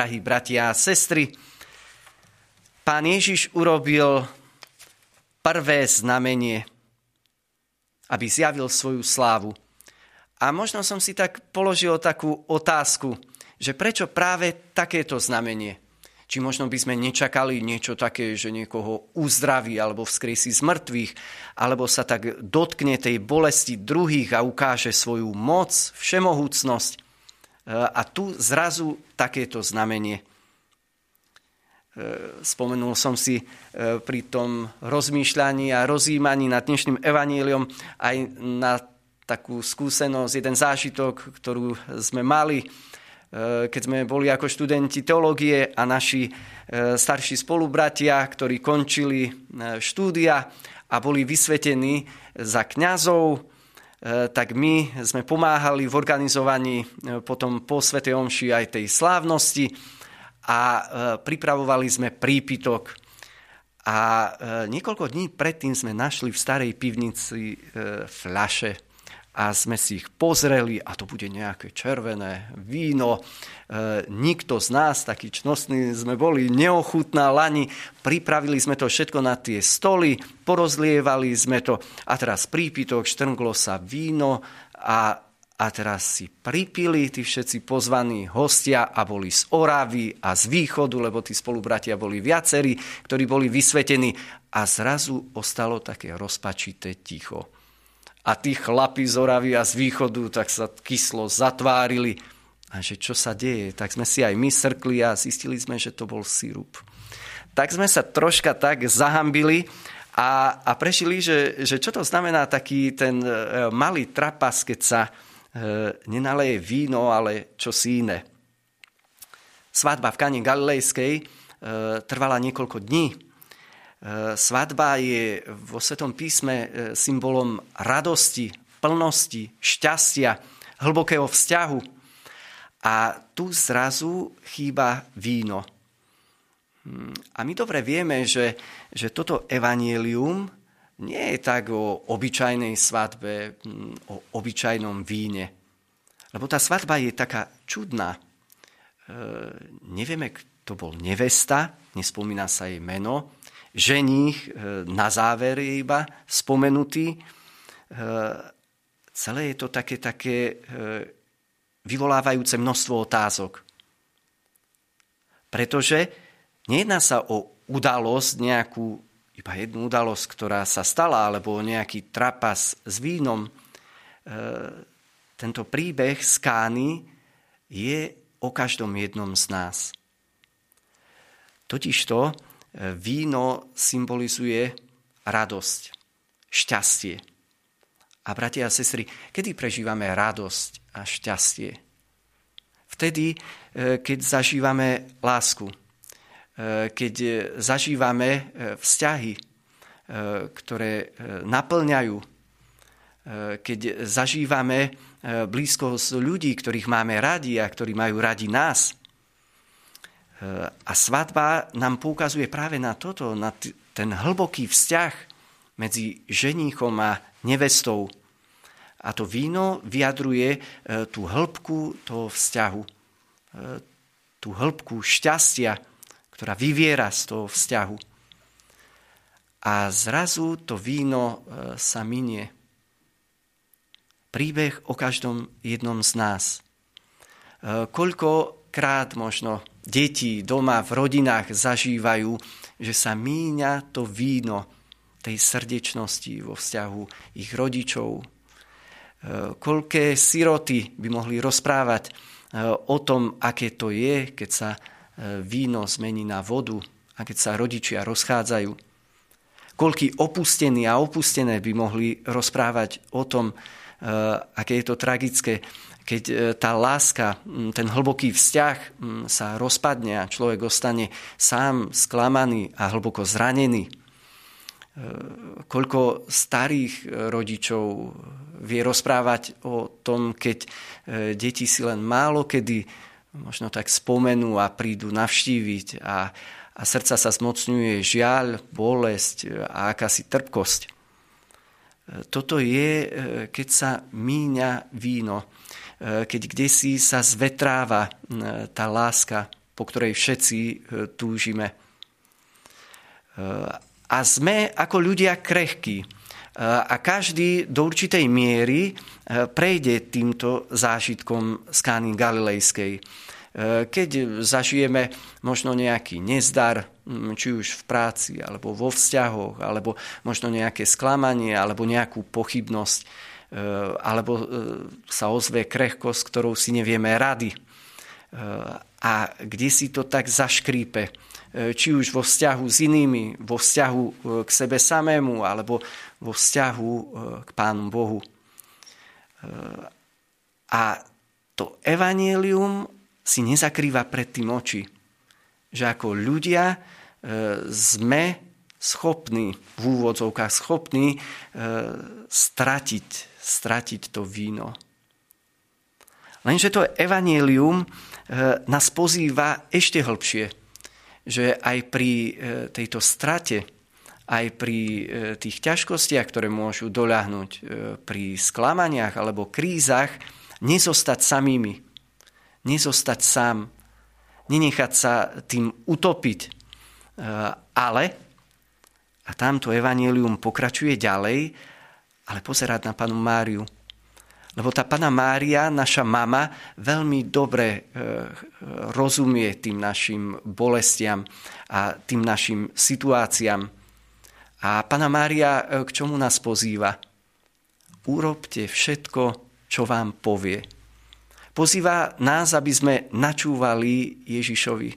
drahí bratia a sestry, pán Ježiš urobil prvé znamenie, aby zjavil svoju slávu. A možno som si tak položil takú otázku, že prečo práve takéto znamenie? Či možno by sme nečakali niečo také, že niekoho uzdraví alebo vzkriesí z mŕtvych, alebo sa tak dotkne tej bolesti druhých a ukáže svoju moc, všemohúcnosť. E, a tu zrazu takéto znamenie. E, spomenul som si e, pri tom rozmýšľaní a rozjímaní nad dnešným evaníliom aj na takú skúsenosť, jeden zážitok, ktorú sme mali keď sme boli ako študenti teológie a naši starší spolubratia, ktorí končili štúdia a boli vysvetení za kňazov, tak my sme pomáhali v organizovaní potom po Svetej Omši aj tej slávnosti a pripravovali sme prípitok. A niekoľko dní predtým sme našli v starej pivnici fľaše a sme si ich pozreli a to bude nejaké červené víno. E, nikto z nás, taký čnostný sme boli, neochutná lani. Pripravili sme to všetko na tie stoly, porozlievali sme to a teraz prípitok, štrnglo sa víno a, a teraz si pripili tí všetci pozvaní hostia a boli z Oravy a z východu, lebo tí spolubratia boli viacerí, ktorí boli vysvetení a zrazu ostalo také rozpačité ticho a tí chlapi z Oravy z východu tak sa kyslo zatvárili. A že čo sa deje? Tak sme si aj my srkli a zistili sme, že to bol sirup. Tak sme sa troška tak zahambili a, a prešili, že, že čo to znamená taký ten e, malý trapas, keď sa e, nenaleje víno, ale čo si iné. Svadba v Kane Galilejskej e, trvala niekoľko dní Svadba je vo Svetom písme e, symbolom radosti, plnosti, šťastia, hlbokého vzťahu. A tu zrazu chýba víno. Hmm, a my dobre vieme, že, že toto evanielium nie je tak o obyčajnej svadbe, hmm, o obyčajnom víne. Lebo tá svadba je taká čudná. E, nevieme, kto bol nevesta, nespomína sa jej meno, ženích e, na záver je iba spomenutý. E, celé je to také, také e, vyvolávajúce množstvo otázok. Pretože nejedná sa o udalosť, nejakú iba jednu udalosť, ktorá sa stala, alebo nejaký trapas s vínom. Tento príbeh z Kány je o každom jednom z nás. Totižto víno symbolizuje radosť, šťastie. A bratia a sestry, kedy prežívame radosť a šťastie? Vtedy, e, keď zažívame lásku, keď zažívame vzťahy, ktoré naplňajú, keď zažívame blízkosť ľudí, ktorých máme radi a ktorí majú radi nás – a svadba nám poukazuje práve na toto, na ten hlboký vzťah medzi ženíchom a nevestou. A to víno vyjadruje e, tú hĺbku toho vzťahu, e, tú hĺbku šťastia, ktorá vyviera z toho vzťahu. A zrazu to víno sa minie. Príbeh o každom jednom z nás. Koľkokrát možno deti doma v rodinách zažívajú, že sa míňa to víno tej srdečnosti vo vzťahu ich rodičov. E, koľké siroty by mohli rozprávať e, o tom, aké to je, keď sa e, víno zmení na vodu a keď sa rodičia rozchádzajú. Koľky opustení a opustené by mohli rozprávať o tom, aké je to tragické, keď e, tá láska, ten hlboký vzťah sa rozpadne a človek ostane sám sklamaný a hlboko zranený. E, koľko starých rodičov vie rozprávať o tom, keď e, deti si len málo kedy možno tak spomenú a prídu navštíviť a, a srdca sa zmocňuje žiaľ, bolesť a akási trpkosť. Toto je, keď sa míňa víno, keď kdesi sa zvetráva eh, tá láska po ktorej všetci túžime. A sme ako ľudia krehkí. A každý do určitej miery prejde týmto zážitkom z Kány Galilejskej. Keď zažijeme možno nejaký nezdar, či už v práci, alebo vo vzťahoch, alebo možno nejaké sklamanie, alebo nejakú pochybnosť, alebo sa ozve krehkosť, ktorou si nevieme rady. A kde si to tak zaškrípe, či už vo vzťahu s inými, vo vzťahu k sebe samému, alebo vo vzťahu k Pánu Bohu. A to evanielium si nezakrýva pred tým oči, že ako ľudia sme schopní, v úvodzovkách schopní stratiť, stratiť to víno. Lenže to evanielium nás pozýva ešte hlbšie že aj pri e, tejto strate, aj pri e, tých ťažkostiach, ktoré môžu doľahnuť e, pri sklamaniach alebo krízach, nezostať samými. Nezostať sám. Nenechať sa tým utopiť. Ale, a tamto evanílium pokračuje ďalej, ale pozerať na panu Máriu lebo tá Pana Mária, naša mama, veľmi dobre e, rozumie tým našim bolestiam a tým našim situáciám. A Pana Mária e, k čomu nás pozýva? Urobte všetko, čo vám povie. Pozýva nás, aby sme načúvali Ježišovi.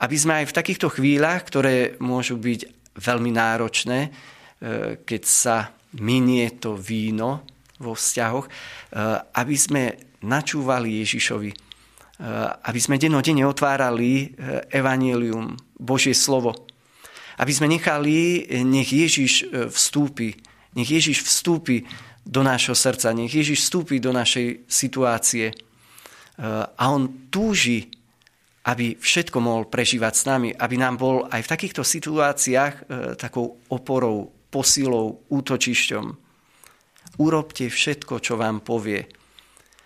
Aby sme aj v takýchto chvíľach, ktoré môžu byť veľmi náročné, e, keď sa minie to víno, vo vzťahoch, eh, aby sme načúvali Ježišovi, eh, aby sme denodene otvárali evanílium, Božie slovo, aby sme nechali, nech Ježiš vstúpi, nech Ježiš vstúpi do nášho srdca, nech Ježiš vstúpi do našej situácie. A on túži, aby všetko mohol prežívať s nami, aby nám bol aj v takýchto situáciách takou oporou, posilou, útočišťom urobte všetko, čo vám povie.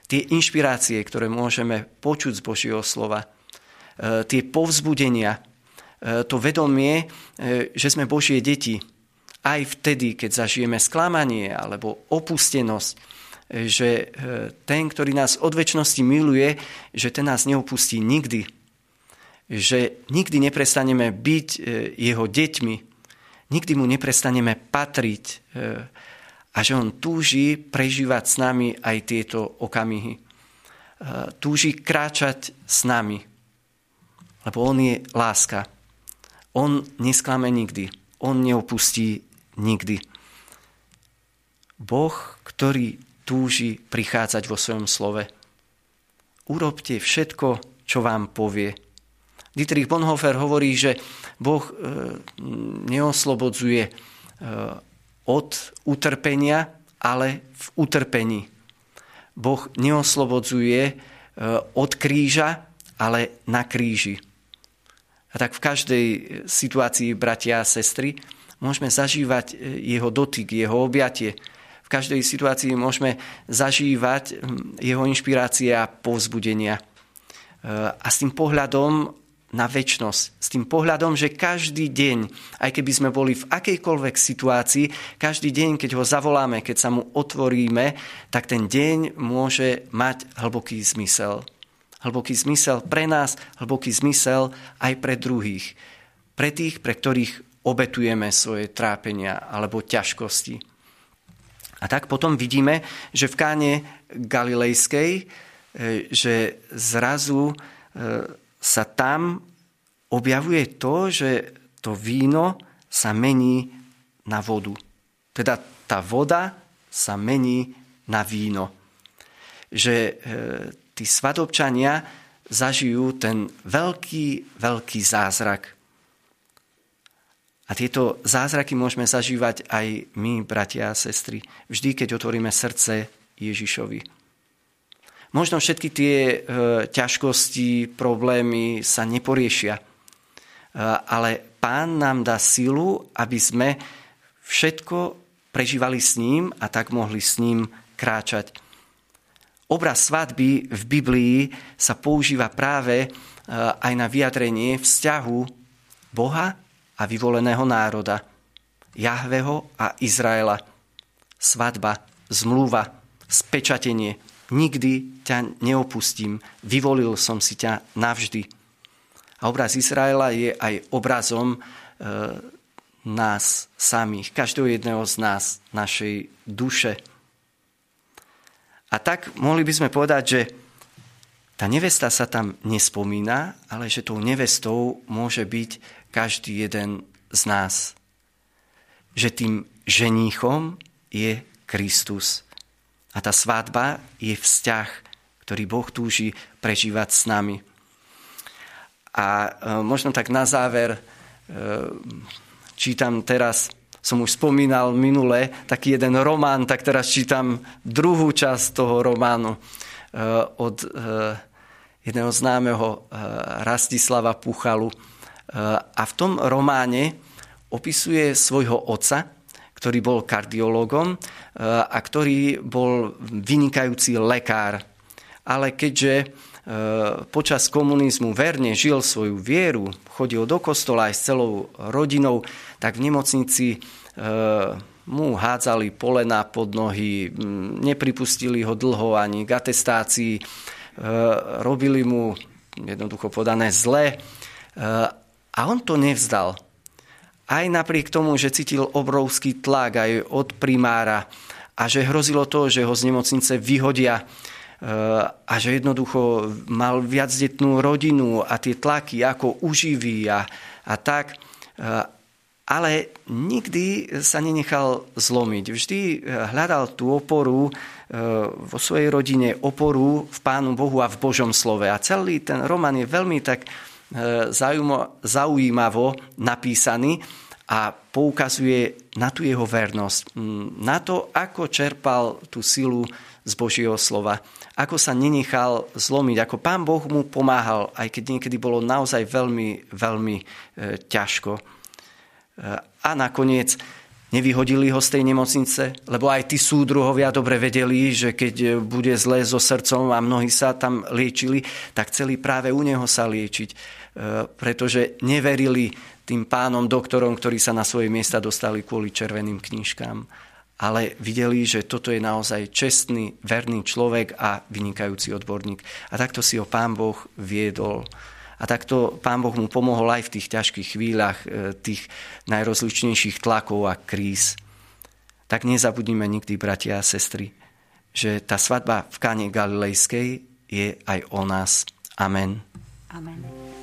Tie inšpirácie, ktoré môžeme počuť z Božieho slova, e, tie povzbudenia, e, to vedomie, e, že sme Božie deti, aj vtedy, keď zažijeme sklamanie alebo opustenosť, že ten, ktorý nás od väčšnosti miluje, že ten nás neopustí nikdy. Že nikdy neprestaneme byť jeho deťmi, nikdy mu neprestaneme patriť, a že on túži prežívať s nami aj tieto okamihy. E, túži kráčať s nami, lebo on je láska. On nesklame nikdy. On neopustí nikdy. Boh, ktorý túži prichádzať vo svojom slove. Urobte všetko, čo vám povie. Dietrich Bonhoeffer hovorí, že Boh e, neoslobodzuje e, od utrpenia, ale v utrpení. Boh neoslobodzuje e, od kríža, ale na kríži. A tak v každej situácii, bratia a sestry, môžeme zažívať jeho dotyk, jeho objatie. V každej situácii môžeme zažívať jeho inšpirácie a povzbudenia. A s tým pohľadom na väčnosť. S tým pohľadom, že každý deň, aj keby sme boli v akejkoľvek situácii, každý deň, keď ho zavoláme, keď sa mu otvoríme, tak ten deň môže mať hlboký zmysel. Hlboký zmysel pre nás, hlboký zmysel aj pre druhých. Pre tých, pre ktorých obetujeme svoje trápenia alebo ťažkosti. A tak potom vidíme, že v káne Galilejskej, e, že zrazu e, sa tam objavuje to, že to víno sa mení na vodu. Teda tá voda sa mení na víno. Že e, tí svadobčania zažijú ten veľký, veľký zázrak. A tieto zázraky môžeme zažívať aj my, bratia a sestry, vždy, keď otvoríme srdce Ježišovi. Možno všetky tie e, ťažkosti, problémy sa neporiešia, e, ale pán nám dá silu, aby sme všetko prežívali s ním a tak mohli s ním kráčať. Obraz svadby v Biblii sa používa práve aj na vyjadrenie vzťahu Boha a vyvoleného národa, Jahveho a Izraela. Svadba, zmluva, spečatenie. Nikdy ťa neopustím, vyvolil som si ťa navždy. A obraz Izraela je aj obrazom e, nás samých, každého jedného z nás, našej duše. A tak mohli by sme povedať, že tá nevesta sa tam nespomína, ale že tou nevestou môže byť každý jeden z nás. Že tým ženíchom je Kristus. A tá svádba je vzťah, ktorý Boh túži prežívať s nami. A e, možno tak na záver e, čítam teraz, som už spomínal minule, taký jeden román, tak teraz čítam druhú časť toho románu Eh, od jedného známeho eh, Rastislava Puchalu. A v tom románe opisuje svojho otca, ktorý bol kardiologom a ktorý bol vynikajúci lekár. Ale keďže počas komunizmu verne žil svoju vieru, chodil do kostola aj s celou rodinou, tak v nemocnici mu hádzali polena pod nohy, nepripustili ho dlho ani k atestácii, e, robili mu jednoducho podané zle e, a on to nevzdal. Aj napriek tomu, že cítil obrovský tlak aj od primára a že hrozilo to, že ho z nemocnice vyhodia e, a že jednoducho mal viacdetnú rodinu a tie tlaky ako uživí a, a tak ale nikdy sa nenechal zlomiť. Vždy eh, hľadal tú oporu vo svojej rodine, oporu v Pánu Bohu a v Božom slove. A celý ten román je veľmi tak zaujímavo napísaný a poukazuje na tú jeho vernosť, mm, na to, ako čerpal tú silu z Božieho slova, ako sa nenechal zlomiť, ako Pán Boh mu pomáhal, aj keď niekedy bolo naozaj veľmi, veľmi ťažko. A nakoniec nevyhodili ho z tej nemocnice, lebo aj tí súdruhovia dobre vedeli, že keď bude zlé so srdcom a mnohí sa tam liečili, tak chceli práve u neho sa liečiť, e, pretože neverili tým pánom doktorom, ktorí sa na svoje miesta dostali kvôli červeným knižkám. Ale videli, že toto je naozaj čestný, verný človek a vynikajúci odborník. A takto si ho pán Boh viedol a takto Pán Boh mu pomohol aj v tých ťažkých chvíľach, e, tých najrozličnejších tlakov a kríz. Tak nezabudnime nikdy, bratia a sestry, že tá svadba v Káne Galilejskej je aj o nás. Amen. Amen.